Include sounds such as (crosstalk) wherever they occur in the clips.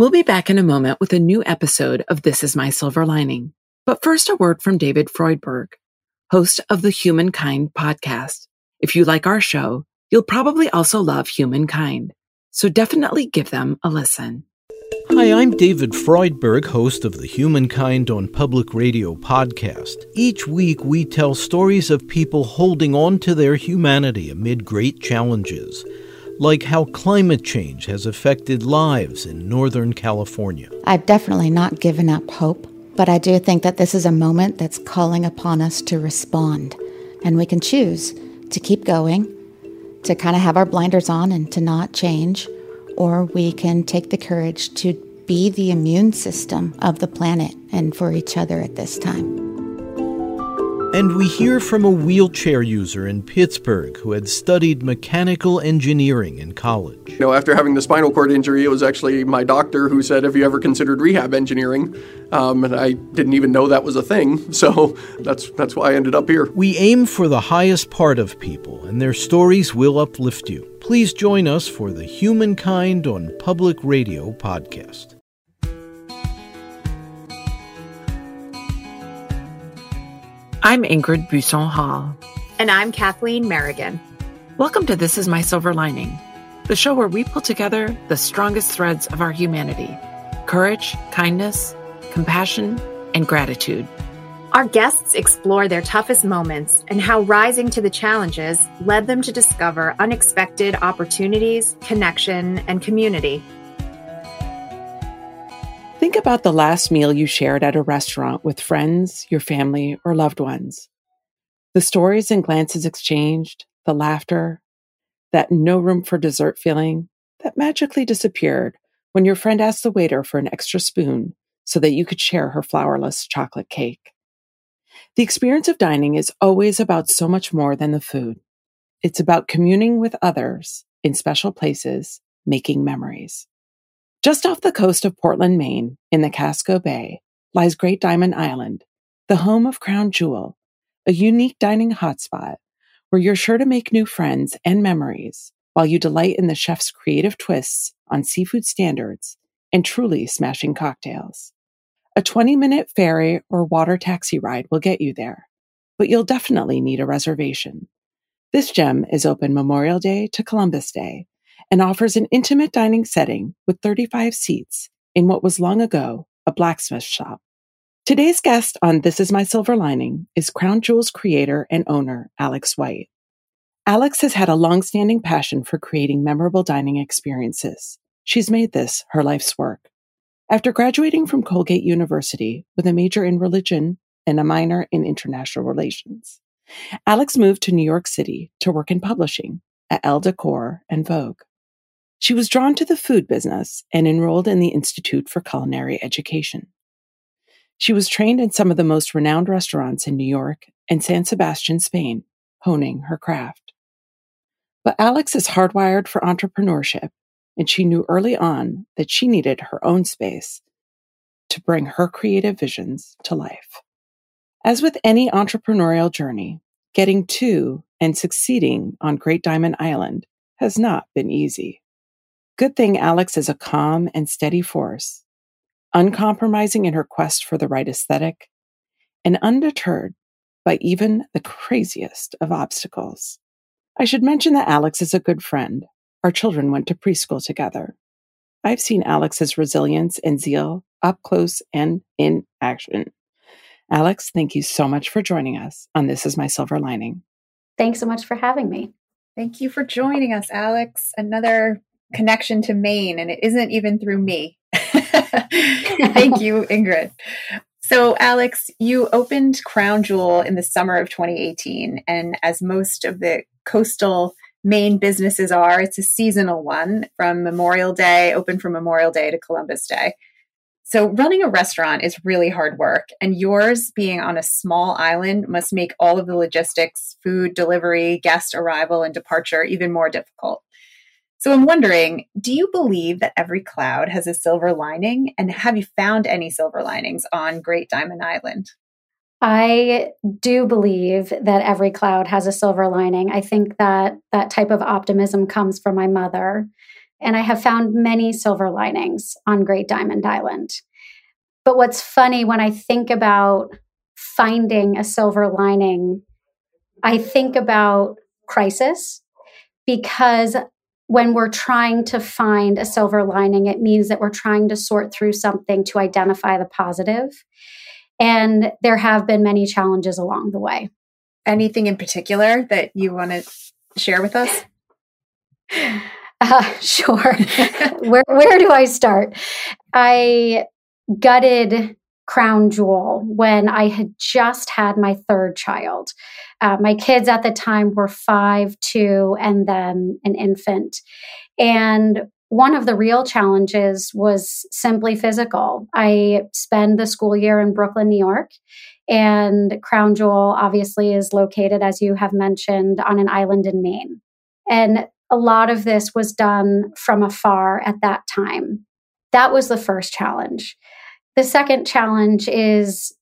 We'll be back in a moment with a new episode of This Is My Silver Lining. But first, a word from David Freudberg, host of the Humankind podcast. If you like our show, you'll probably also love Humankind. So definitely give them a listen. Hi, I'm David Freudberg, host of the Humankind on Public Radio podcast. Each week, we tell stories of people holding on to their humanity amid great challenges like how climate change has affected lives in Northern California. I've definitely not given up hope, but I do think that this is a moment that's calling upon us to respond. And we can choose to keep going, to kind of have our blinders on and to not change, or we can take the courage to be the immune system of the planet and for each other at this time. And we hear from a wheelchair user in Pittsburgh who had studied mechanical engineering in college. You know, after having the spinal cord injury, it was actually my doctor who said, Have you ever considered rehab engineering? Um, and I didn't even know that was a thing. (laughs) So that's, that's why I ended up here. We aim for the highest part of people, and their stories will uplift you. Please join us for the Humankind on Public Radio podcast. I'm Ingrid Buisson Hall. And I'm Kathleen Merrigan. Welcome to This Is My Silver Lining, the show where we pull together the strongest threads of our humanity courage, kindness, compassion, and gratitude. Our guests explore their toughest moments and how rising to the challenges led them to discover unexpected opportunities, connection, and community. Think about the last meal you shared at a restaurant with friends, your family, or loved ones. The stories and glances exchanged, the laughter, that no room for dessert feeling that magically disappeared when your friend asked the waiter for an extra spoon so that you could share her flourless chocolate cake. The experience of dining is always about so much more than the food. It's about communing with others in special places, making memories. Just off the coast of Portland, Maine, in the Casco Bay, lies Great Diamond Island, the home of Crown Jewel, a unique dining hotspot where you're sure to make new friends and memories while you delight in the chef's creative twists on seafood standards and truly smashing cocktails. A 20 minute ferry or water taxi ride will get you there, but you'll definitely need a reservation. This gem is open Memorial Day to Columbus Day and offers an intimate dining setting with 35 seats in what was long ago a blacksmith shop. Today's guest on This Is My Silver Lining is Crown Jewel's creator and owner, Alex Wight. Alex has had a long-standing passion for creating memorable dining experiences. She's made this her life's work. After graduating from Colgate University with a major in religion and a minor in international relations, Alex moved to New York City to work in publishing at Elle Decor and Vogue. She was drawn to the food business and enrolled in the Institute for Culinary Education. She was trained in some of the most renowned restaurants in New York and San Sebastian, Spain, honing her craft. But Alex is hardwired for entrepreneurship, and she knew early on that she needed her own space to bring her creative visions to life. As with any entrepreneurial journey, getting to and succeeding on Great Diamond Island has not been easy. Good thing Alex is a calm and steady force, uncompromising in her quest for the right aesthetic, and undeterred by even the craziest of obstacles. I should mention that Alex is a good friend. Our children went to preschool together. I've seen Alex's resilience and zeal up close and in action. Alex, thank you so much for joining us on This Is My Silver Lining. Thanks so much for having me. Thank you for joining us, Alex. Another connection to Maine, and it isn't even through me. (laughs) Thank you, Ingrid. So, Alex, you opened Crown Jewel in the summer of 2018. And as most of the coastal Maine businesses are, it's a seasonal one from Memorial Day, open from Memorial Day to Columbus Day. So, running a restaurant is really hard work, and yours being on a small island must make all of the logistics, food delivery, guest arrival, and departure even more difficult. So I'm wondering, do you believe that every cloud has a silver lining? And have you found any silver linings on Great Diamond Island? I do believe that every cloud has a silver lining. I think that that type of optimism comes from my mother. and I have found many silver linings on Great Diamond Island. But what's funny when I think about finding a silver lining, I think about crisis because when we're trying to find a silver lining, it means that we're trying to sort through something to identify the positive. And there have been many challenges along the way. Anything in particular that you want to share with us? (laughs) Uh, sure. (laughs) where where do I start? I gutted crown jewel when I had just had my third child. Uh, my kids at the time were five, two, and then an infant. And one of the real challenges was simply physical. I spend the school year in Brooklyn, New York, and Crown Jewel obviously is located, as you have mentioned, on an island in Maine. And a lot of this was done from afar at that time. That was the first challenge. The second challenge is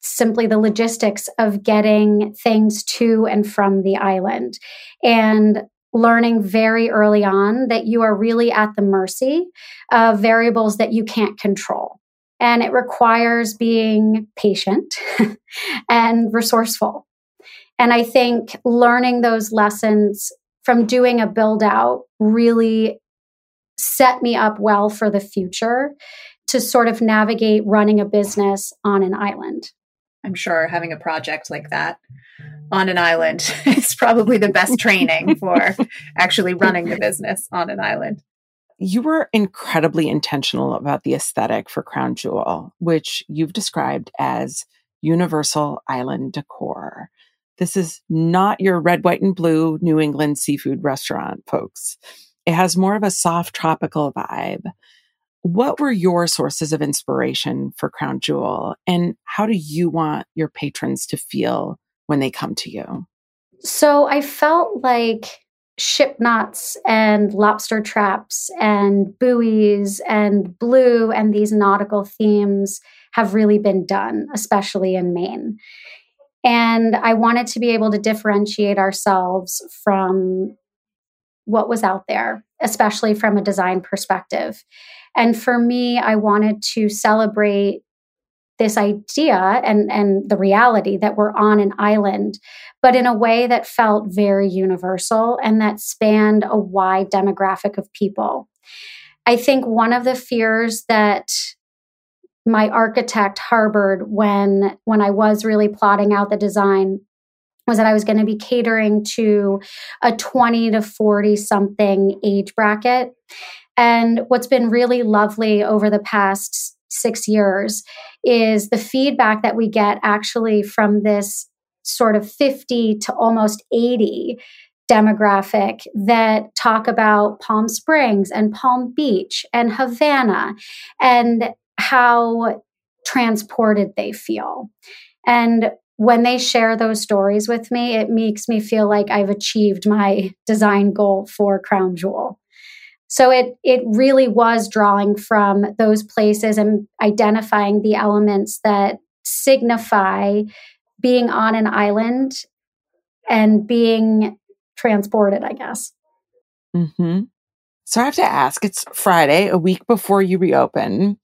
simply the logistics of getting things to and from the island and learning very early on that you are really at the mercy of variables that you can't control. And it requires being patient (laughs) and resourceful. And I think learning those lessons from doing a build out really set me up well for the future to sort of navigate running a business on an island. I'm sure having a project like that on an island (laughs) is probably the best training (laughs) for actually running the business on an island. You were incredibly intentional about the aesthetic for Crown Jewel, which you've described as universal island decor. This is not your red, white, and blue New England seafood restaurant, folks. It has more of a soft tropical vibe. What were your sources of inspiration for Crown Jewel, and how do you want your patrons to feel when they come to you? So I felt like ship knots and lobster traps and buoys and blue and these nautical themes have really been done, especially in Maine. And I wanted to be able to differentiate ourselves from what was out there, especially from a design perspective. And for me, I wanted to celebrate this idea and, and the reality that we're on an island, but in a way that felt very universal and that spanned a wide demographic of people. I think one of the fears that my architect harbored when when I was really plotting out the design was that I was going to be catering to a 20 to 40 something age bracket. And what's been really lovely over the past six years is the feedback that we get actually from this sort of 50 to almost 80 demographic that talk about Palm Springs and Palm Beach and Havana and how transported they feel. And when they share those stories with me, it makes me feel like I've achieved my design goal for Crown Jewel. So it it really was drawing from those places and identifying the elements that signify being on an island and being transported, I guess. Mm-hmm. So I have to ask, it's Friday, a week before you reopen.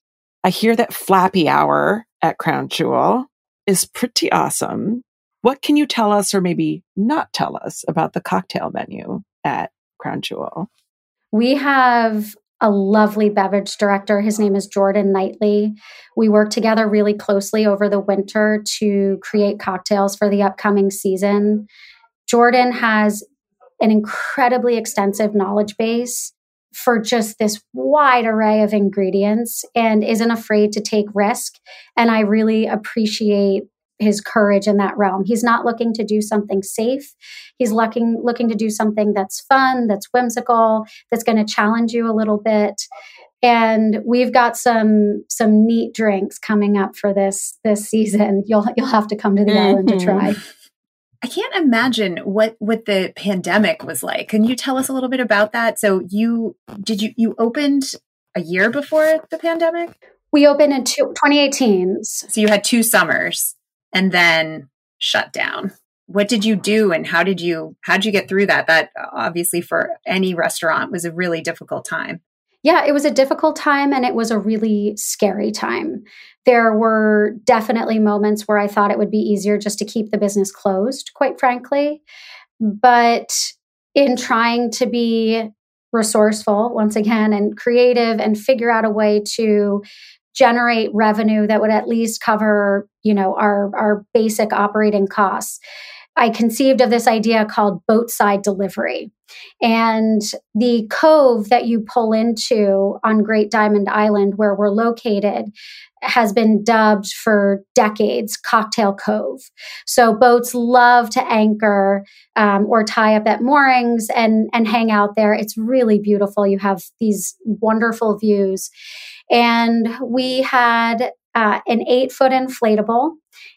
I hear that Flappy Hour at Crown Jewel is pretty awesome. What can you tell us or maybe not tell us about the cocktail menu at Crown Jewel? We have a lovely beverage director. His name is Jordan Knightley. We work together really closely over the winter to create cocktails for the upcoming season. Jordan has an incredibly extensive knowledge base for just this wide array of ingredients and isn't afraid to take risk. And I really appreciate his courage in that realm. He's not looking to do something safe. He's looking looking to do something that's fun, that's whimsical, that's going to challenge you a little bit. And we've got some some neat drinks coming up for this this season. (laughs) You'll you'll have to come to the mm-hmm. island to try. I can't imagine what what the pandemic was like. Can you tell us a little bit about that? So you did you you opened a year before the pandemic? We opened in two, 2018. So you had two summers and then shut down. what did you do and how did you how did you get through that that uh, obviously for any restaurant was a really difficult time yeah, it was a difficult time and it was a really scary time. There were definitely moments where I thought it would be easier just to keep the business closed, quite frankly. But in trying to be resourceful once again and creative and figure out a way to generate revenue that would at least cover you know our our basic operating costs I conceived of this idea called boatside delivery. And the cove that you pull into on Great Diamond Island, where we're located, has been dubbed for decades Cocktail Cove. So boats love to anchor um, or tie up at moorings and, and hang out there. It's really beautiful. You have these wonderful views. And we had uh, an eight foot inflatable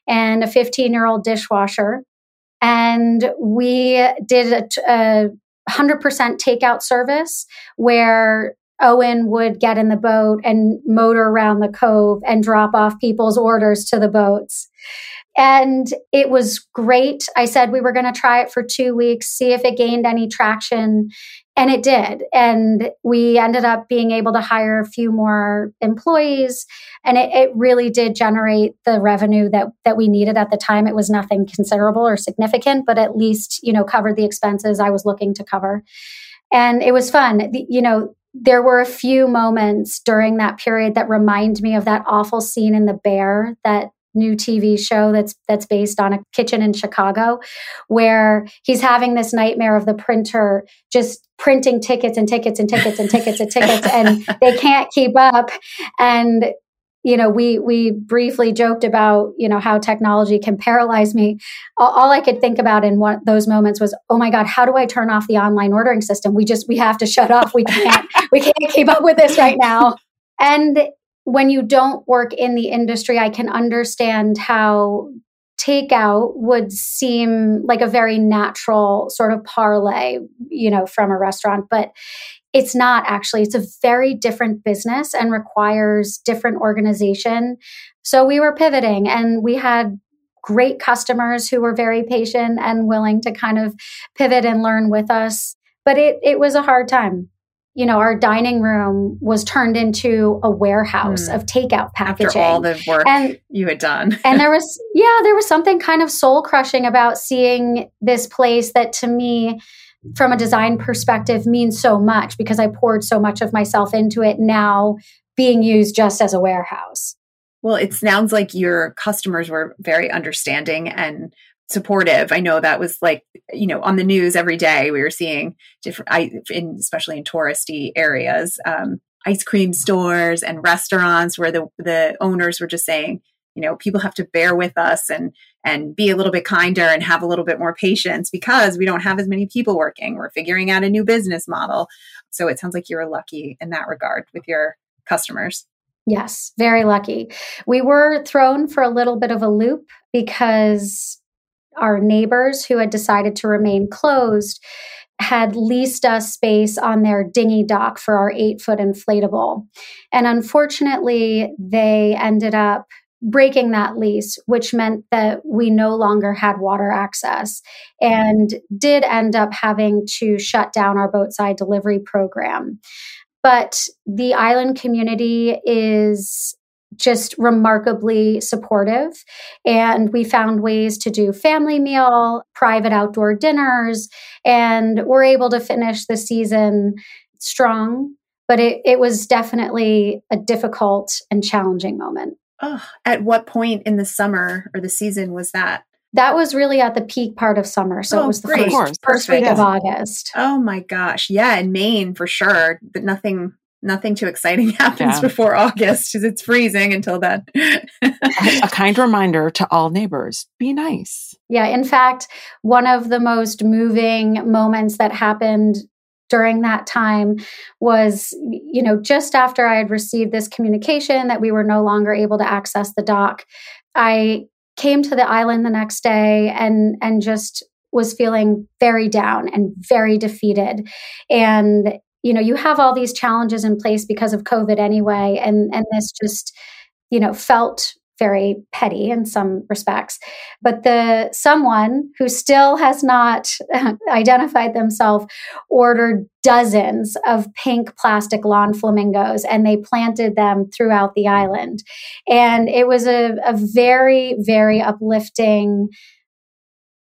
and a 15 year old dishwasher and we did a, a 100% takeout service where Owen would get in the boat and motor around the cove and drop off people's orders to the boats. And it was great. I said we were going to try it for two weeks, see if it gained any traction. And it did. And we ended up being able to hire a few more employees. And it, it really did generate the revenue that, that we needed at the time. It was nothing considerable or significant, but at least, you know, covered the expenses I was looking to cover. And it was fun. The, you know, there were a few moments during that period that remind me of that awful scene in The Bear that new TV show that's that's based on a kitchen in Chicago where he's having this nightmare of the printer just printing tickets and tickets and tickets and tickets and tickets and (laughs) they can't keep up. And you know we we briefly joked about you know how technology can paralyze me. All, all, i could think about in one those moments was oh my god how do i turn off the online ordering system? We just we have to shut off. We can't we can't keep up with this right now. And when you don't work in the industry, I can understand how takeout would seem like a very natural sort of parlay, you know, from a restaurant, but it's not actually. It's a very different business and requires different organization. So we were pivoting and we had great customers who were very patient and willing to kind of pivot and learn with us. But it it was a hard time you know, our dining room was turned into a warehouse mm. of takeout packaging. After all the work and, you had done. (laughs) and there was, yeah, there was something kind of soul crushing about seeing this place that to me, from a design perspective, means so much because I poured so much of myself into it now being used just as a warehouse. Well, it sounds like your customers were very understanding and supportive. I know that was like, you know, on the news every day we were seeing different, I, in, especially in touristy areas, um, ice cream stores and restaurants where the, the owners were just saying, you know, people have to bear with us and, and be a little bit kinder and have a little bit more patience because we don't have as many people working. We're figuring out a new business model. So it sounds like you're lucky in that regard with your customers. Yes, very lucky. We were thrown for a little bit of a loop because our neighbors who had decided to remain closed had leased us space on their dinghy dock for our eight foot inflatable. And unfortunately, they ended up breaking that lease, which meant that we no longer had water access and did end up having to shut down our boatside delivery program. But the island community is just remarkably supportive. And we found ways to do family meal, private outdoor dinners, and we're able to finish the season strong. But it, it was definitely a difficult and challenging moment. Oh, at what point in the summer or the season was that? That was really at the peak part of summer. So oh, it was the great. first, first week yeah. of August. Oh my gosh. Yeah, in Maine for sure. But nothing nothing too exciting (laughs) happens yeah. before August because it's freezing until then. a (laughs) kind reminder to all neighbors be nice. Yeah. In fact, one of the most moving moments that happened during that time was, you know, just after I had received this communication that we were no longer able to access the dock, I came to the island the next day and and just was feeling very down and very defeated and you know you have all these challenges in place because of covid anyway and and this just you know felt very petty in some respects. But the someone who still has not (laughs) identified themselves ordered dozens of pink plastic lawn flamingos and they planted them throughout the island. And it was a, a very, very uplifting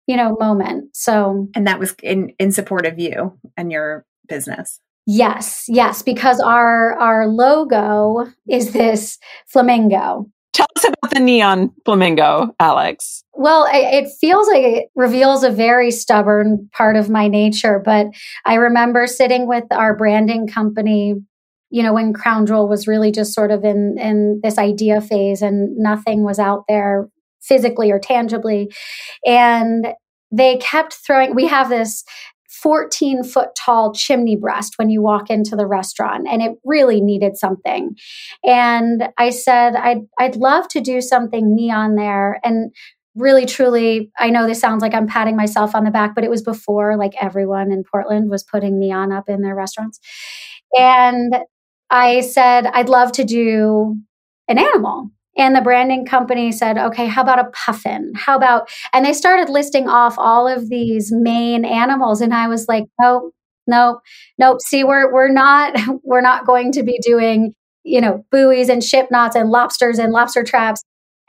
you know moment so and that was in in support of you and your business yes yes because our our logo is this flamingo Tell us about the neon flamingo, Alex. Well, it feels like it reveals a very stubborn part of my nature, but I remember sitting with our branding company, you know, when Crown Jewel was really just sort of in in this idea phase and nothing was out there physically or tangibly. And they kept throwing we have this 14 foot tall chimney breast when you walk into the restaurant and it really needed something. And i said i'd, I'd love to do something neon there. And really truly i know this sounds like i'm patting myself on the back but it was before like everyone in portland was putting neon up in their restaurants. And i said i'd love to do an animal and the branding company said, okay, how about a puffin? How about, and they started listing off all of these Maine animals. And I was like, nope, nope, nope. See, we're, we're not, (laughs) we're not going to be doing, you know, buoys and ship knots and lobsters and lobster traps.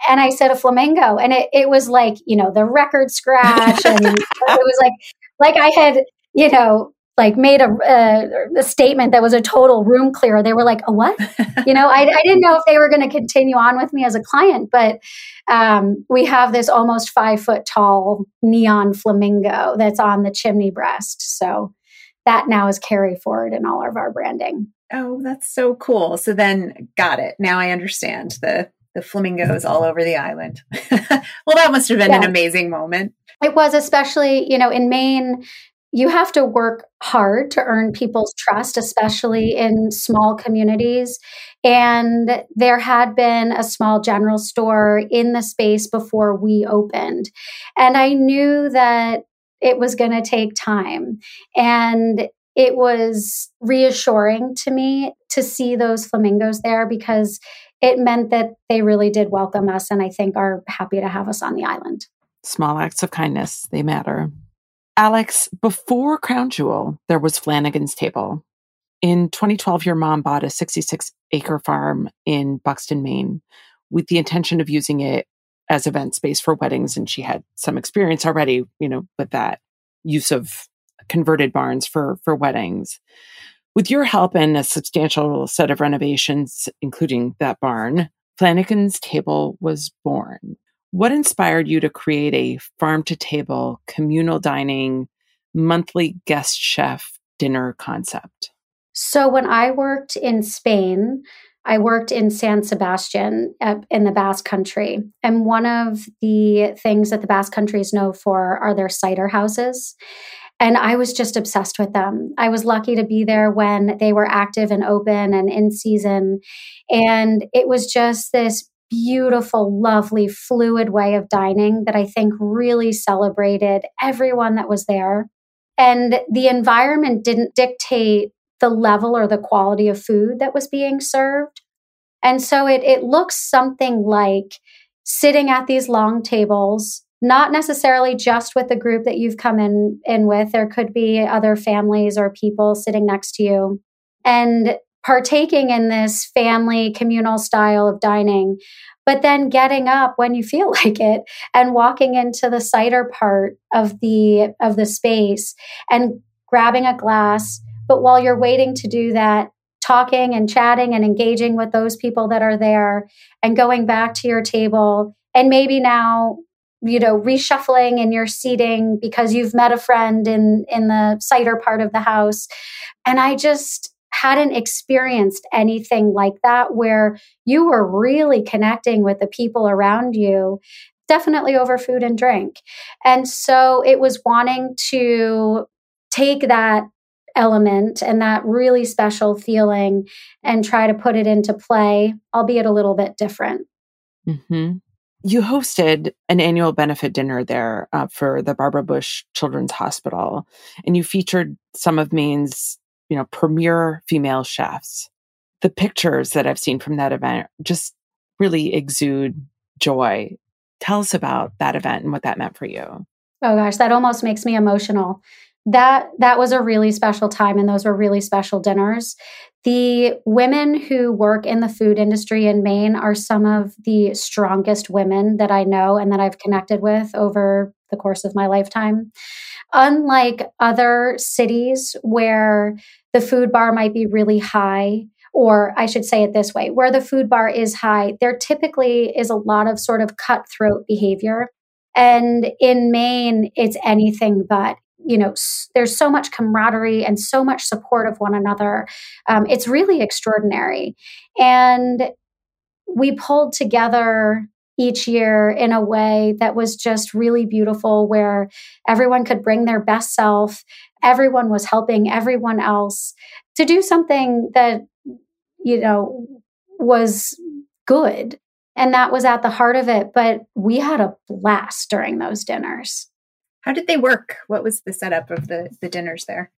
And I said a flamingo. And it, it was like, you know, the record scratch. And (laughs) it was like, like I had, you know, like made a, a, a, statement that was a total room clear. They were like, "A what?" (laughs) you know, I, I, didn't know if they were going to continue on with me as a client, but um, we have this almost five foot tall neon flamingo that's on the chimney breast. So that now is carried forward in all of our branding. Oh, that's so cool. So then, got it. Now I understand the the flamingos all over the island. (laughs) well, that must have been yeah. an amazing moment. It was, especially you know, in Maine you have to work hard to earn people's trust, especially in small communities. And there had been a small general store in the space before we opened. And I knew that it was going to take time. And it was reassuring to me to see those flamingos there because it meant that they really did welcome us and I think are happy to have us on the island. Small acts of kindness, they matter. Alex, before Crown Jewel, there was Flanagan's Table. In 2012, your mom bought a 66 acre farm in Buxton, Maine, with the intention of using it as event space for weddings. And she had some experience already, you know, with that use of converted barns for, for weddings. With your help and a substantial set of renovations, including that barn, Flanagan's Table was born. What inspired you to create a farm to table, communal dining, monthly guest chef dinner concept? So, when I worked in Spain, I worked in San Sebastian uh, in the Basque Country. And one of the things that the Basque Country is known for are their cider houses. And I was just obsessed with them. I was lucky to be there when they were active and open and in season. And it was just this beautiful, lovely, fluid way of dining that I think really celebrated everyone that was there. And the environment didn't dictate the level or the quality of food that was being served. And so it, it looks something like sitting at these long tables, not necessarily just with the group that you've come in, in with. There could be other families or people sitting next to you. And partaking in this family communal style of dining, but then getting up when you feel (laughs) like it and walking into the cider part of the of the space and grabbing a glass. But while you're waiting to do that, talking and chatting and engaging with those people that are there and going back to your table and maybe now you know reshuffling in your seating because you've met a friend in in the cider part of the house and i just hadn't experienced anything like that where you were really connecting with the people around you definitely over food and drink and so it was wanting to take that element and that really special feeling and try to put it into play albeit a little bit different mm-hmm. you hosted an annual benefit dinner there uh, for the barbara bush children's hospital and you featured some of maine's you know, premier female chefs. The pictures that I've seen from that event just really exude joy. Tell us about that event and what that meant for you. Oh gosh, that almost makes me emotional. That that was a really special time and those were really special dinners. The women who work in the food industry in Maine are some of the strongest women that I know and that I've connected with over the course of my lifetime. Unlike other cities where the food bar might be really high, or I should say it this way, where the food bar is high, there typically is a lot of sort of cutthroat behavior. And in Maine, it's anything but you know there's so much camaraderie and so much support of one another um, it's really extraordinary and we pulled together each year in a way that was just really beautiful where everyone could bring their best self everyone was helping everyone else to do something that you know was good and that was at the heart of it but we had a blast during those dinners how did they work? What was the setup of the, the dinners there?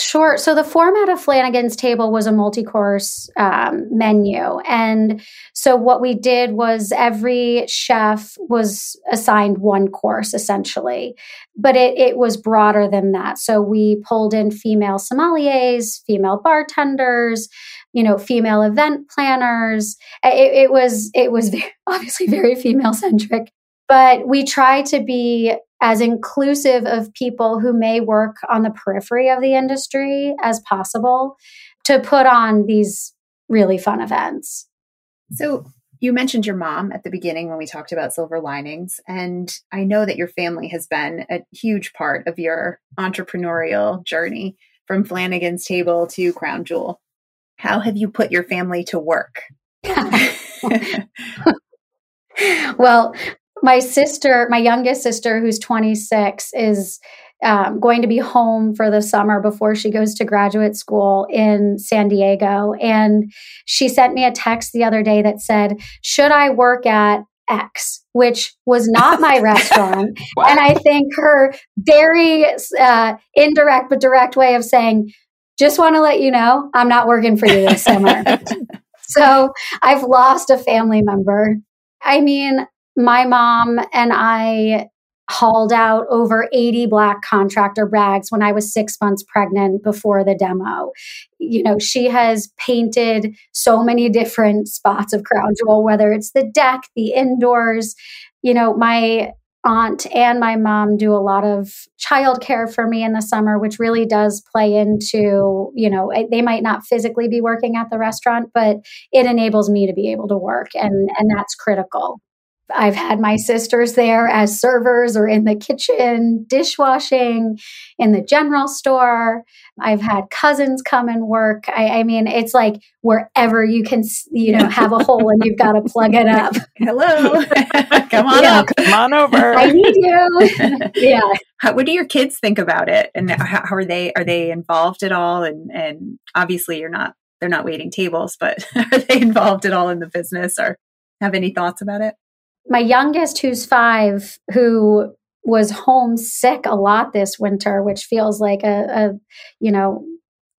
Sure. So the format of Flanagan's Table was a multi course um, menu. And so what we did was every chef was assigned one course essentially, but it, it was broader than that. So we pulled in female sommeliers, female bartenders, you know, female event planners. It, it was, it was (laughs) obviously very female centric but we try to be as inclusive of people who may work on the periphery of the industry as possible to put on these really fun events. So, you mentioned your mom at the beginning when we talked about silver linings, and I know that your family has been a huge part of your entrepreneurial journey from Flanagan's Table to Crown Jewel. How have you put your family to work? (laughs) (laughs) well, my sister, my youngest sister, who's 26, is um, going to be home for the summer before she goes to graduate school in San Diego. And she sent me a text the other day that said, Should I work at X, which was not my (laughs) restaurant? And I think her very uh, indirect but direct way of saying, Just want to let you know, I'm not working for you this summer. (laughs) so I've lost a family member. I mean, my mom and I hauled out over 80 black contractor bags when I was six months pregnant before the demo. You know, she has painted so many different spots of Crown Jewel, whether it's the deck, the indoors. You know, my aunt and my mom do a lot of childcare for me in the summer, which really does play into, you know, they might not physically be working at the restaurant, but it enables me to be able to work and and that's critical. I've had my sisters there as servers or in the kitchen, dishwashing, in the general store. I've had cousins come and work. I, I mean, it's like wherever you can, you know, have a hole and you've got to plug it up. (laughs) Hello, (laughs) come on yeah. up, come on over. I need you. (laughs) yeah. How, what do your kids think about it, and how, how are they? Are they involved at all? And and obviously, you're not. They're not waiting tables, but are they involved at all in the business or have any thoughts about it? My youngest, who's five, who was homesick a lot this winter, which feels like a, a you know,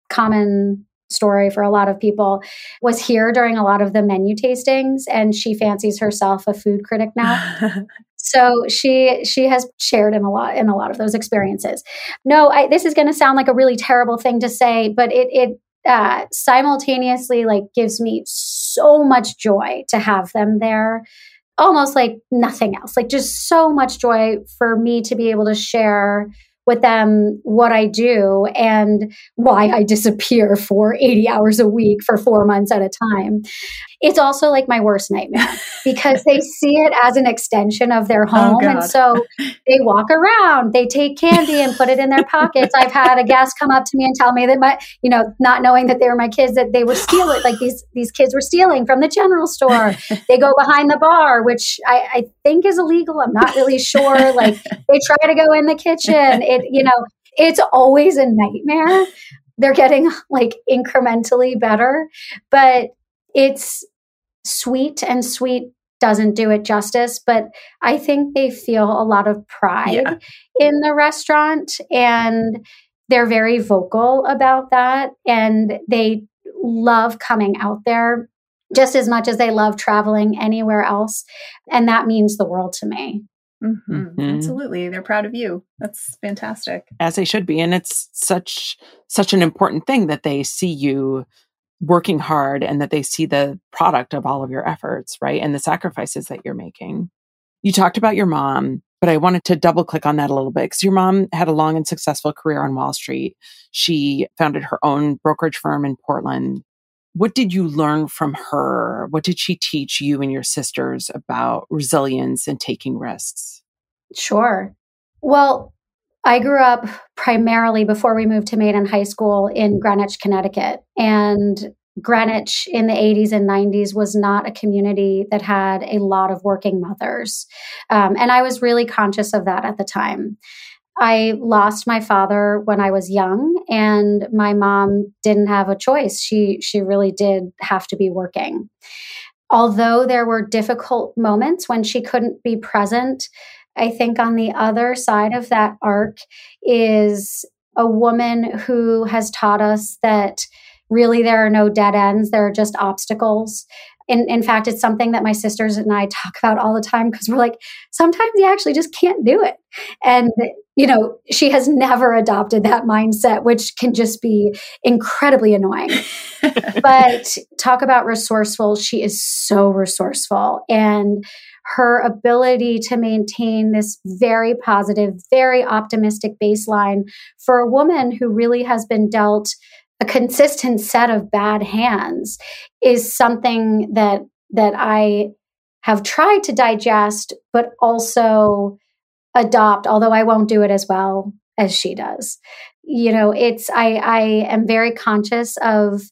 common story for a lot of people was here during a lot of the menu tastings and she fancies herself a food critic now. (laughs) So she she has shared in a lot in a lot of those experiences. No I, this is going to sound like a really terrible thing to say but it it uh, simultaneously like gives me so much joy to have them there almost like nothing else, like just so much joy for me to be able to share with them what I do and why I disappear for 80 hours a week for four months at a time. It's also like my worst nightmare (laughs) because they see it as an extension of their oh, home. Oh, and so they walk around, they take candy and put it in their pockets. I've had a guest come up to me and tell me that my, you know, not knowing that they were my kids, that they were stealing, (laughs) like these, these kids were stealing from the general store. They go behind the bar, which I, I think is illegal. I'm not really sure. Like they try to go in the kitchen. It, (laughs) you know, it's always a nightmare. They're getting like incrementally better, but it's sweet and sweet doesn't do it justice, but I think they feel a lot of pride yeah. in the restaurant and they're very vocal about that and they love coming out there just as much as they love traveling anywhere else. And that means the world to me. Mm-hmm. Mm-hmm. Absolutely. They're proud of you. That's fantastic. As they should be. And it's such such an important thing that they see you working hard and that they see the product of all of your efforts, right? And the sacrifices that you're making. You talked about your mom, but I wanted to double click on that a little bit because your mom had a long and successful career on Wall Street. She founded her own brokerage firm in Portland. What did you learn from her? What did she teach you and your sisters about resilience and taking risks? Sure. Well, I grew up primarily before we moved to Maiden High School in Greenwich, Connecticut. And Greenwich in the 80s and 90s was not a community that had a lot of working mothers. Um, and I was really conscious of that at the time. I lost my father when I was young, and my mom didn't have a choice. She, she really did have to be working. Although there were difficult moments when she couldn't be present, I think on the other side of that arc is a woman who has taught us that really there are no dead ends, there are just obstacles. In, in fact, it's something that my sisters and I talk about all the time because we're like, sometimes you actually just can't do it. And, you know, she has never adopted that mindset, which can just be incredibly annoying. (laughs) but talk about resourceful. She is so resourceful. And her ability to maintain this very positive, very optimistic baseline for a woman who really has been dealt a consistent set of bad hands is something that that I have tried to digest but also adopt although I won't do it as well as she does. You know, it's I I am very conscious of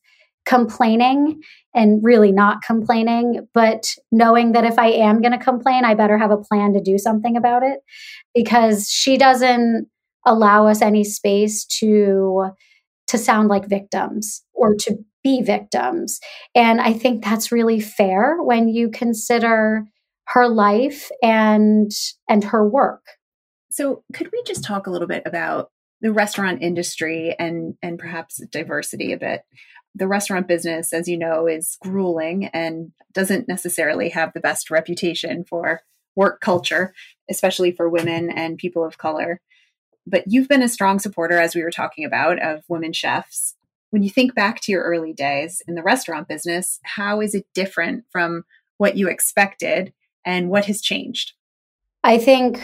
complaining and really not complaining, but knowing that if I am going to complain, I better have a plan to do something about it because she doesn't allow us any space to to sound like victims or to be victims. And I think that's really fair when you consider her life and and her work. So, could we just talk a little bit about the restaurant industry and and perhaps diversity a bit? The restaurant business, as you know, is grueling and doesn't necessarily have the best reputation for work culture, especially for women and people of color. But you've been a strong supporter, as we were talking about, of women chefs. When you think back to your early days in the restaurant business, how is it different from what you expected and what has changed? I think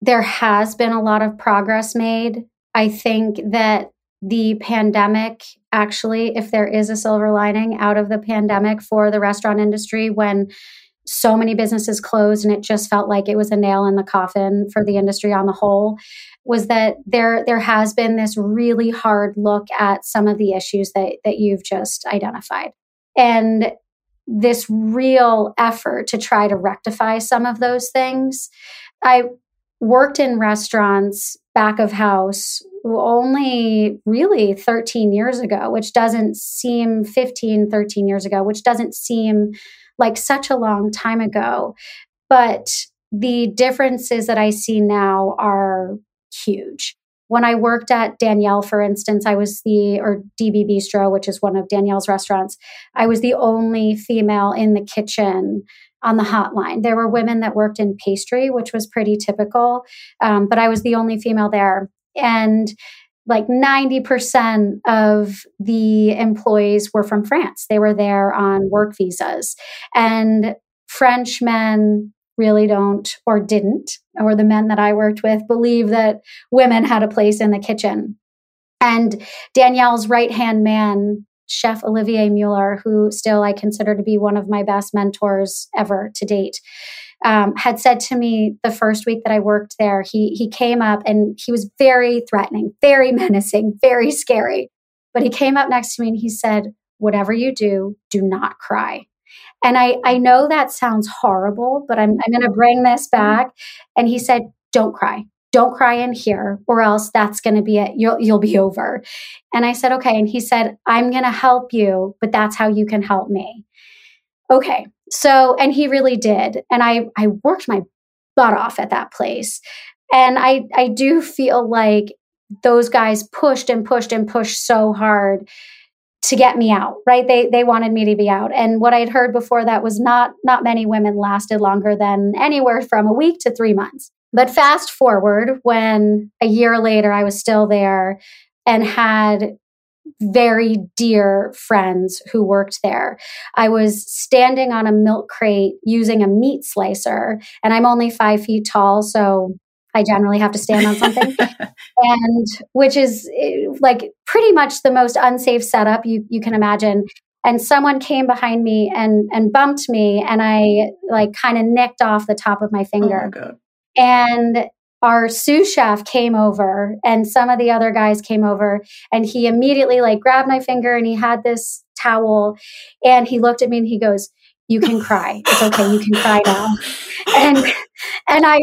there has been a lot of progress made. I think that the pandemic actually, if there is a silver lining out of the pandemic for the restaurant industry, when so many businesses closed and it just felt like it was a nail in the coffin for the industry on the whole was that there there has been this really hard look at some of the issues that that you've just identified. And this real effort to try to rectify some of those things i worked in restaurants back of house only really 13 years ago which doesn't seem 15 13 years ago which doesn't seem like such a long time ago. But the differences that I see now are huge. When I worked at Daniel, for instance, I was the, or DB Bistro, which is one of Daniel's restaurants, I was the only female in the kitchen on the hotline. There were women that worked in pastry, which was pretty typical, um, but I was the only female there. And like 90% of the employees were from France. They were there on work visas. And French men really don't or didn't, or the men that I worked with believe that women had a place in the kitchen. And Daniel's right hand man, Chef Olivier Muller, who still I consider to be one of my best mentors ever to date, um, had said to me the first week that I worked there, he he came up and he was very threatening, very (laughs) menacing, very scary. But he came up next to me and he said, "Whatever you do, do not cry." And I I know that sounds horrible, but I'm I'm going to bring this back. And he said, "Don't cry." Don't cry in here, or else that's going to be it. You'll you'll be over. And I said, okay. And he said, I'm going to help you, but that's how you can help me. Okay. So, and he really did. And I, I worked my butt off at that place. And I, I do feel like those guys pushed and pushed and pushed so hard. to get me out right they they wanted me to be out and what i'd heard before that was not not many women lasted longer than anywhere from a week to 3 months but fast forward when a year later I was still there and had very dear friends who worked there. I was standing on a milk crate using a meat slicer, and I'm only five feet tall, so I generally have to stand on something, (laughs) and which is eh, like pretty much the most unsafe setup you you can imagine. And someone came behind me and and bumped me, and I like kind of nicked off the top of my finger. Oh my and our sous chef came over and some of the other guys came over and he immediately like grabbed my finger and he had this towel and he looked at me and he goes you can cry. It's okay. You can cry now. (laughs) And and i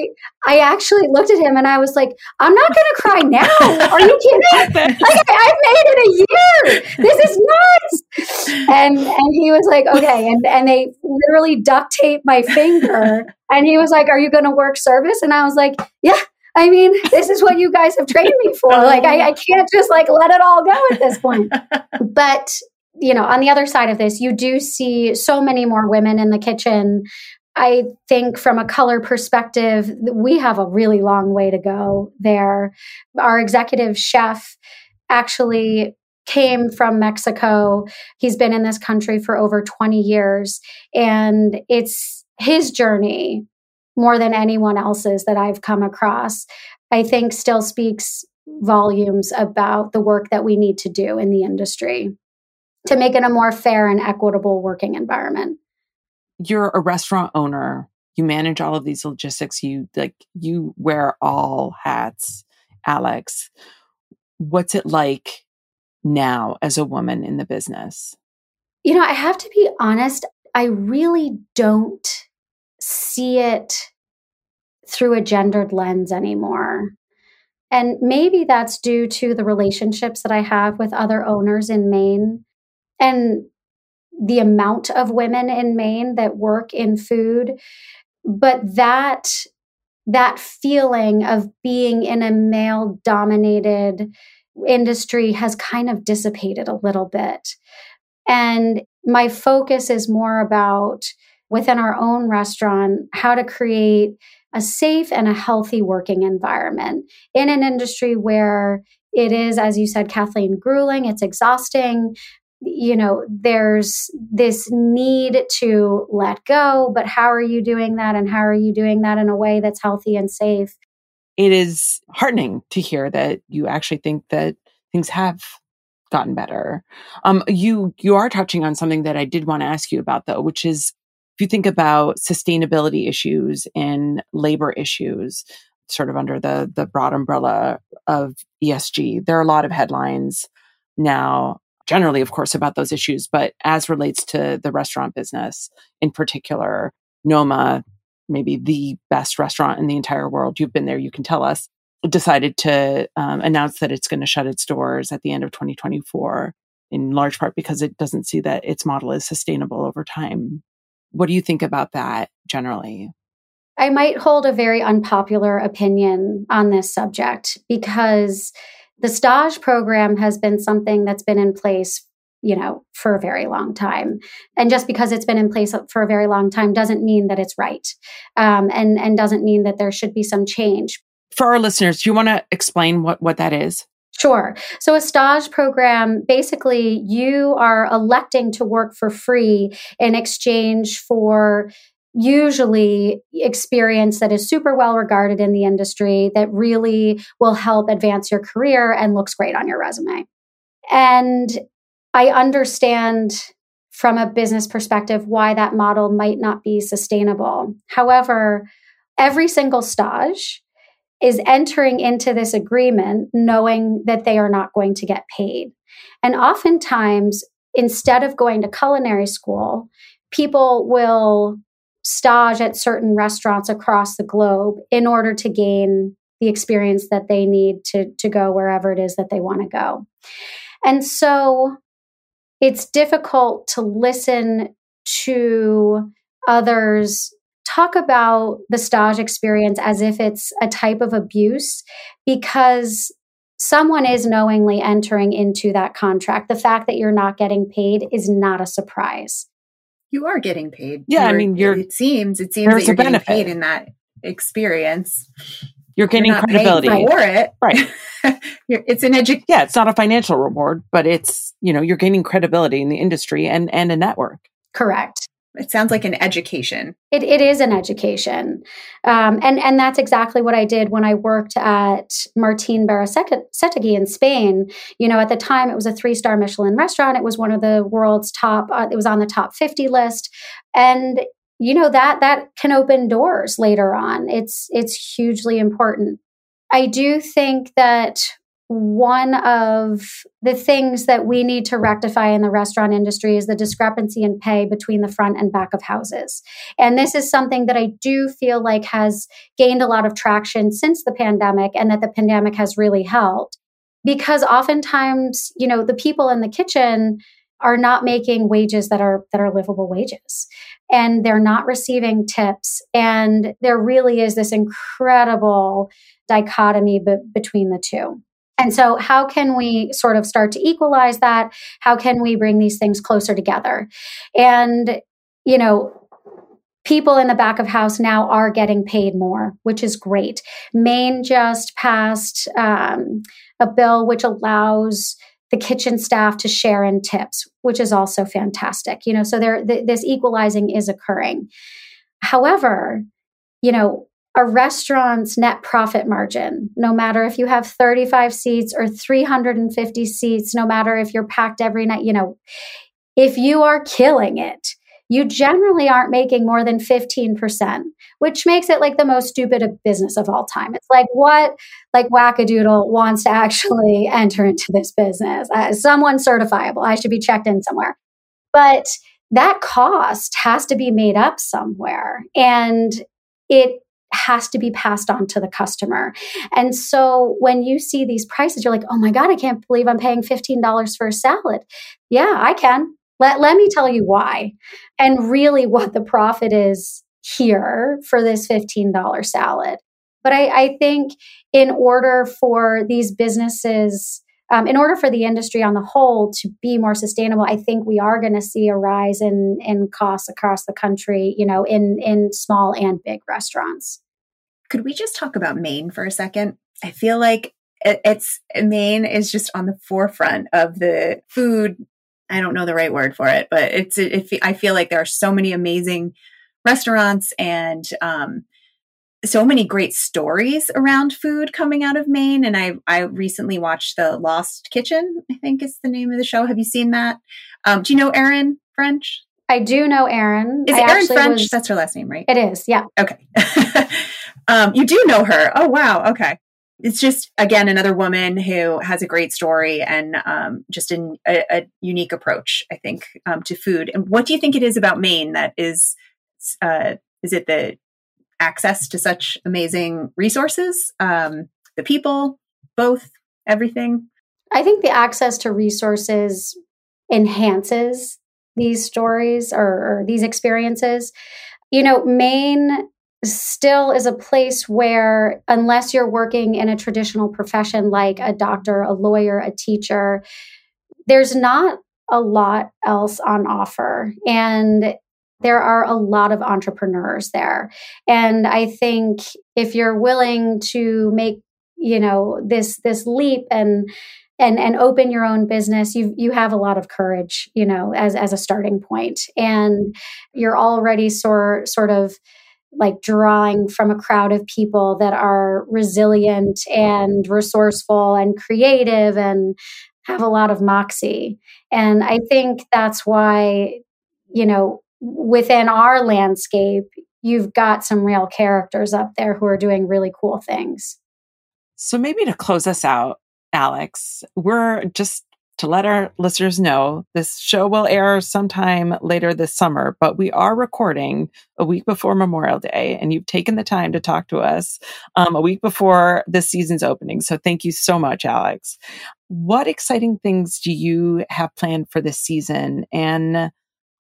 i actually looked at him and i was like i'm not gonna cry now. Are you kidding (laughs) like I, have made it a year. This is nuts. And and he was like okay. And and they literally duct taped my finger. And he was like are you gonna work service? And i was like yeah I mean, this is what you guys have trained me for. (laughs) Oh. Like, I, I can't just like let it all go at this point. (laughs) But you know, on the other side of this, you do see so many more women in the kitchen. I think from a color perspective, we have a really long way to go there. Our executive chef actually came from Mexico. He's been in this country for over 20 years. And it's his journey more than anyone else's that I've come across, I think still speaks volumes about the work that we need to do in the industry to make it a more fair and equitable working environment. You're a restaurant owner. You manage all of these logistics. You like you wear all hats, Alex. What's it like now as a woman in the business? You know, I have to be honest, I really don't see it through a gendered lens anymore. And maybe that's due to the relationships that I have with other owners in Maine and the amount of women in Maine that work in food. But that that feeling of being in a male dominated industry has kind of dissipated a little bit. And my focus is more about within our own restaurant how to create a safe and a healthy working environment in an industry where it is, as you said, Kathleen, grueling, it's exhausting you know, there's this need to let go, but how are you doing that? And how are you doing that in a way that's healthy and safe? It is heartening to hear that you actually think that things have gotten better. Um, you you are touching on something that I did want to ask you about though, which is if you think about sustainability issues and labor issues, sort of under the the broad umbrella of ESG, there are a lot of headlines now generally, of course, about those issues, but as relates to the restaurant business in particular, Noma, maybe the best restaurant in the entire world, you've been there, you can tell us, decided to um, announce that it's going to shut its doors at the end of 2024, in large part because it doesn't see that its model is sustainable over time. What do you think about that generally? I might hold a very unpopular opinion on this subject because the stage program has been something that's been in place you know for a very long time. And just because it's been in place for a very long time doesn't mean that it's right um, and and doesn't mean that there should be some change. For our listeners do you want to explain what what that is Sure. So, a stage program basically, you are electing to work for free in exchange for usually experience that is super well regarded in the industry that really will help advance your career and looks great on your resume. And I understand from a business perspective why that model might not be sustainable. However, every single stage is entering into this agreement knowing that they are not going to get paid. And oftentimes, instead of going to culinary school, people will stage at certain restaurants across the globe in order to gain the experience that they need to, to go wherever it is that they want to go. And so it's difficult to listen to others talk about the stage experience as if it's a type of abuse because someone is knowingly entering into that contract. The fact that you're not getting paid is not a surprise. You are getting paid. Yeah, You're- I mean, you're- It seems. It seems there's that you're a getting benefit. paid in that experience. You're gaining You're not credibility. for it. Right. (laughs) It's an education. Yeah, it's not a financial reward, but it's, you know, you're gaining credibility in the industry and and a network. Correct. It sounds like an education. It, it is an education. Um, and, and that's exactly what I did when I worked at Martin Berasategui in Spain. You know, at the time it was a three star Michelin restaurant. It was one of the world's top, uh, it was on the top 50 list. And, you know, that, that can open doors later on. It's, it's hugely important. I do think that one of the things that we need to rectify in the restaurant industry is the discrepancy in pay between the front and back of houses. And this is something that I do feel like has gained a lot of traction since the pandemic and that the pandemic has really helped. Because oftentimes, you know, the people in the kitchen are not making wages that are that are livable wages and they're not receiving tips and there really is this incredible dichotomy be- between the two and so, how can we sort of start to equalize that? How can we bring these things closer together? And, you know, people in the back of house now are getting paid more, which is great. Maine just passed um, a bill which allows the kitchen staff to share in tips, which is also fantastic. You know, so there, th- this equalizing is occurring. However, you know, a restaurant's net profit margin, no matter if you have 35 seats or 350 seats, no matter if you're packed every night, you know, if you are killing it, you generally aren't making more than 15%, which makes it like the most stupid of business of all time. It's like, what, like, wackadoodle wants to actually (laughs) enter into this business? Uh, someone certifiable. I should be checked in somewhere. But that cost has to be made up somewhere. And it has to be passed on to the customer. And so when you see these prices, you're like, oh my God, I can't believe I'm paying $15 for a salad. Yeah, I can. Let, let me tell you why. And really what the profit is here for this $15 salad. But I, I think in order for these businesses, um, in order for the industry on the whole to be more sustainable, I think we are going to see a rise in in costs across the country. You know, in in small and big restaurants. Could we just talk about Maine for a second? I feel like it, it's Maine is just on the forefront of the food. I don't know the right word for it, but it's. It, it, I feel like there are so many amazing restaurants and um, so many great stories around food coming out of Maine. And I I recently watched the Lost Kitchen. I think is the name of the show. Have you seen that? Um, do you know Erin French? I do know Erin. Is I it Erin French? was- That's her last name, right? it is. Yeah. Okay. (laughs) um, you do know her. Oh, wow. Okay. It's just, again, another woman who has a great story and um, just an, a, a unique approach, I think, um, to food. And what do you think it is about Maine that is, uh, is it the access to such amazing resources? Um, the people, both, everything? I think the access to resources enhances these stories or, or these experiences. You know, Maine still is a place where, unless you're working in a traditional profession like a doctor, a lawyer, a teacher, there's not a lot else on offer. And there are a lot of entrepreneurs there. And I think if you're willing to make, you know, this this leap and and and open your own business you you have a lot of courage you know as as a starting point and you're already sort sort of like drawing from a crowd of people that are resilient and resourceful and creative and have a lot of moxie and i think that's why you know within our landscape you've got some real characters up there who are doing really cool things So maybe to close us out, Alex, we're just to let our listeners know this show will air sometime later this summer, but we are recording a week before Memorial Day, and you've taken the time to talk to us um, a week before this season's opening. So thank you so much, Alex. What exciting things do you have planned for this season, and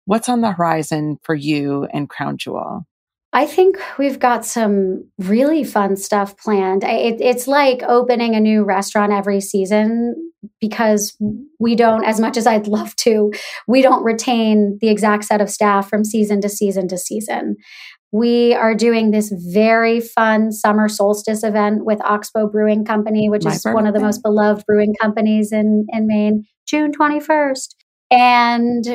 what's on the horizon for you and Crown Jewel? I think we've got some really fun stuff planned. It, it's like opening a new restaurant every season because we don't, as much as I'd love to, we don't retain the exact set of staff from season to season to season. We are doing this very fun summer solstice event with Oxbow Brewing Company, which My is birthday. one of the most beloved brewing companies in, in Maine, June 21st. And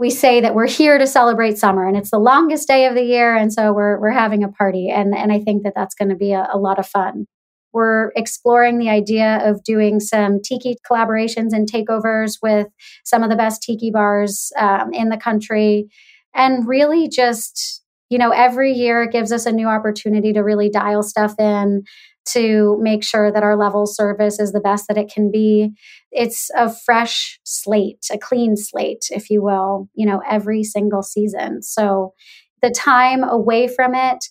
we say that we're here to celebrate summer and it's the longest day of the year and so we're we're having a party and and I think that that's going to be a, a lot of fun. We're exploring the idea of doing some tiki collaborations and takeovers with some of the best tiki bars um, in the country and really just you know every year it gives us a new opportunity to really dial stuff in to make sure that our level service is the best that it can be. It's a fresh slate, a clean slate, if you will, you know, every single season. So the time away from it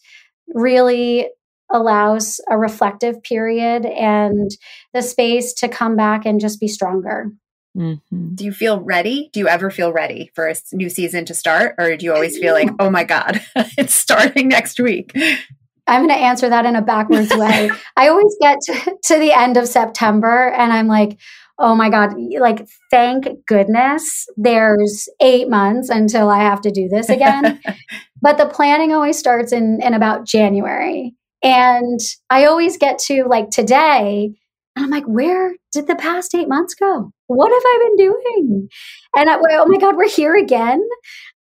really allows a reflective period and the space to come back and just be stronger. Mm-hmm. Do you feel ready? Do you ever feel ready for a new season to start? Or do you always feel like, oh my God, (laughs) it's starting next week? I'm going to answer that in a backwards way. (laughs) I always get to, to the end of September and I'm like, oh my God, like, thank goodness there's eight months until I have to do this again. (laughs) but the planning always starts in, in about January. And I always get to like today, and I'm like, where did the past eight months go? What have I been doing? And I, oh my God, we're here again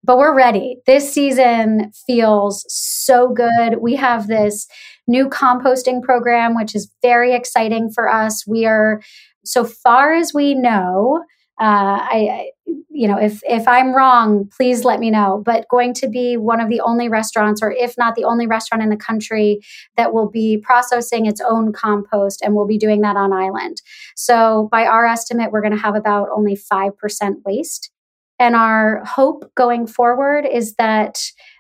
but we're ready. This season feels so good. We have this new composting program, which is very exciting for us. We are, so far as we know, uh, I, you know, if if I'm wrong, please let me know. But going to be one of the only restaurants, or if not the only restaurant in the country, that will be processing its own compost, and we'll be doing that on island. So, by our estimate, we're going to have about only five percent waste. And our hope going forward is that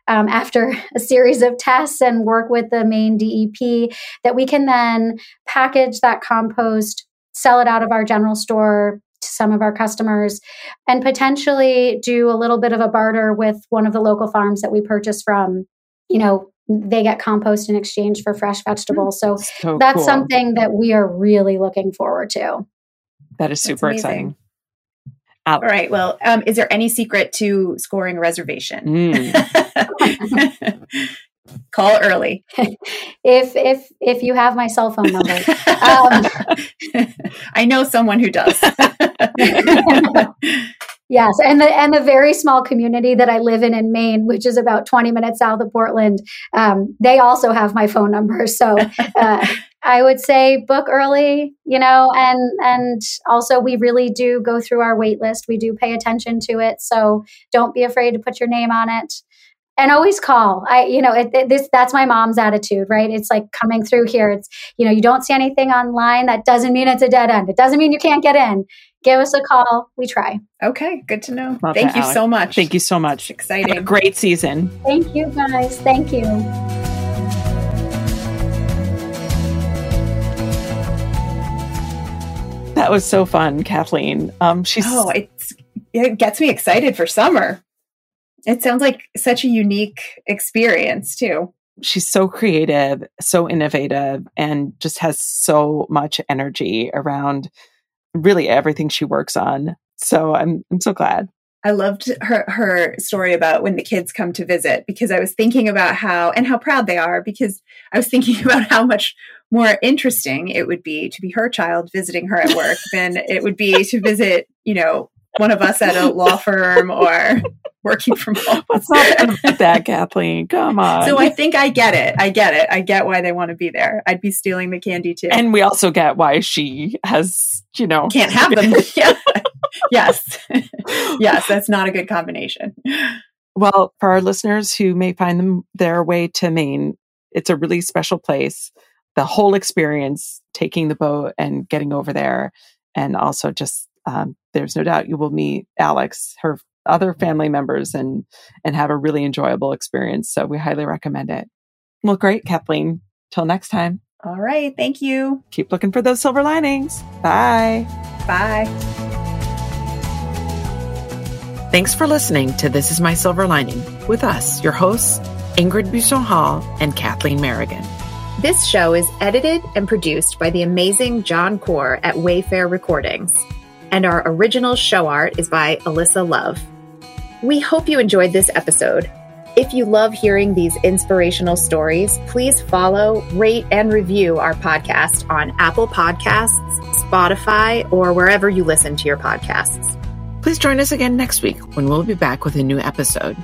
um, after (laughs) a series of tests and work with the Maine DEP, that we can then package that compost, sell it out of our general store to some of our customers, and potentially do a little bit of a barter with one of the local farms that we purchase from. You know, they get compost in exchange for fresh vegetables. So, so that's cool. something that we are really looking forward to. That is super exciting. All right. Well, um, is there any secret to scoring a reservation? Mm. (laughs) (laughs) Call early. (laughs) if if if you have my cell phone number, um, (laughs) I know someone who does. (laughs) yes, and the and the very small community that I live in in Maine, which is about twenty minutes south of Portland, um, they also have my phone number. So uh, I would say book early, you know, and and also we really do go through our wait list. We do pay attention to it, so don't be afraid to put your name on it. And always call. I, you know, it, it, this that's my mom's attitude, right? It's like coming through here. It's you know, you don't see anything online. That doesn't mean it's a dead end. It doesn't mean you can't get in. Give us a call. We try. Okay, good to know. Love Thank you Alex. so much. Thank you so much. exciting. great season. Thank you, guys. Thank you. That was so fun, Kathleen. Um, she's oh, it's it gets me excited for summer. It sounds like such a unique experience too. She's so creative, so innovative, and just has so much energy around really everything she works on. So I'm I'm so glad. I loved her her story about when the kids come to visit because I was thinking about how and how proud they are because I was thinking (laughs) about how much more interesting it would be to be her child visiting her at work than it would be to visit, you know, one of us at a law firm or working from home. What's not that, Kathleen? Come on. So I think I get it. I get it. I get why they want to be there. I'd be stealing the candy too. And we also get why she has, you know, can't have them. (laughs) (laughs) yes. yes, that's not a good combination. Well, for our listeners who may find them their way to Maine, it's a really special place the whole experience taking the boat and getting over there. And also just, um, there's no doubt you will meet Alex, her other family members and, and have a really enjoyable experience. So we highly recommend it. Well, great, Kathleen. Till next time. All right. Thank you. Keep looking for those silver linings. Bye. Bye. Thanks for listening to This Is My Silver Lining with us, your hosts, Ingrid Busson Hall, and Kathleen Merrigan. This show is edited and produced by the amazing John Core at Wayfair Recordings, and our original show art is by Alyssa Love. We hope you enjoyed this episode. If you love hearing these inspirational stories, please follow, rate, and review our podcast on Apple Podcasts, Spotify, or wherever you listen to your podcasts. Please join us again next week when we'll be back with a new episode.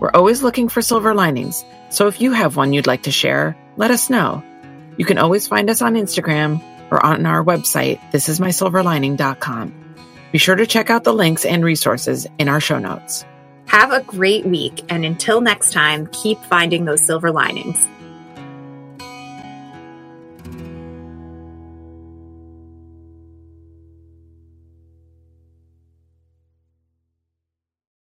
We're always looking for silver linings, so if you have one you'd like to share, let us know. You can always find us on Instagram or on our website, thisismysilverlining.com. Be sure to check out the links and resources in our show notes. Have a great week, and until next time, keep finding those silver linings.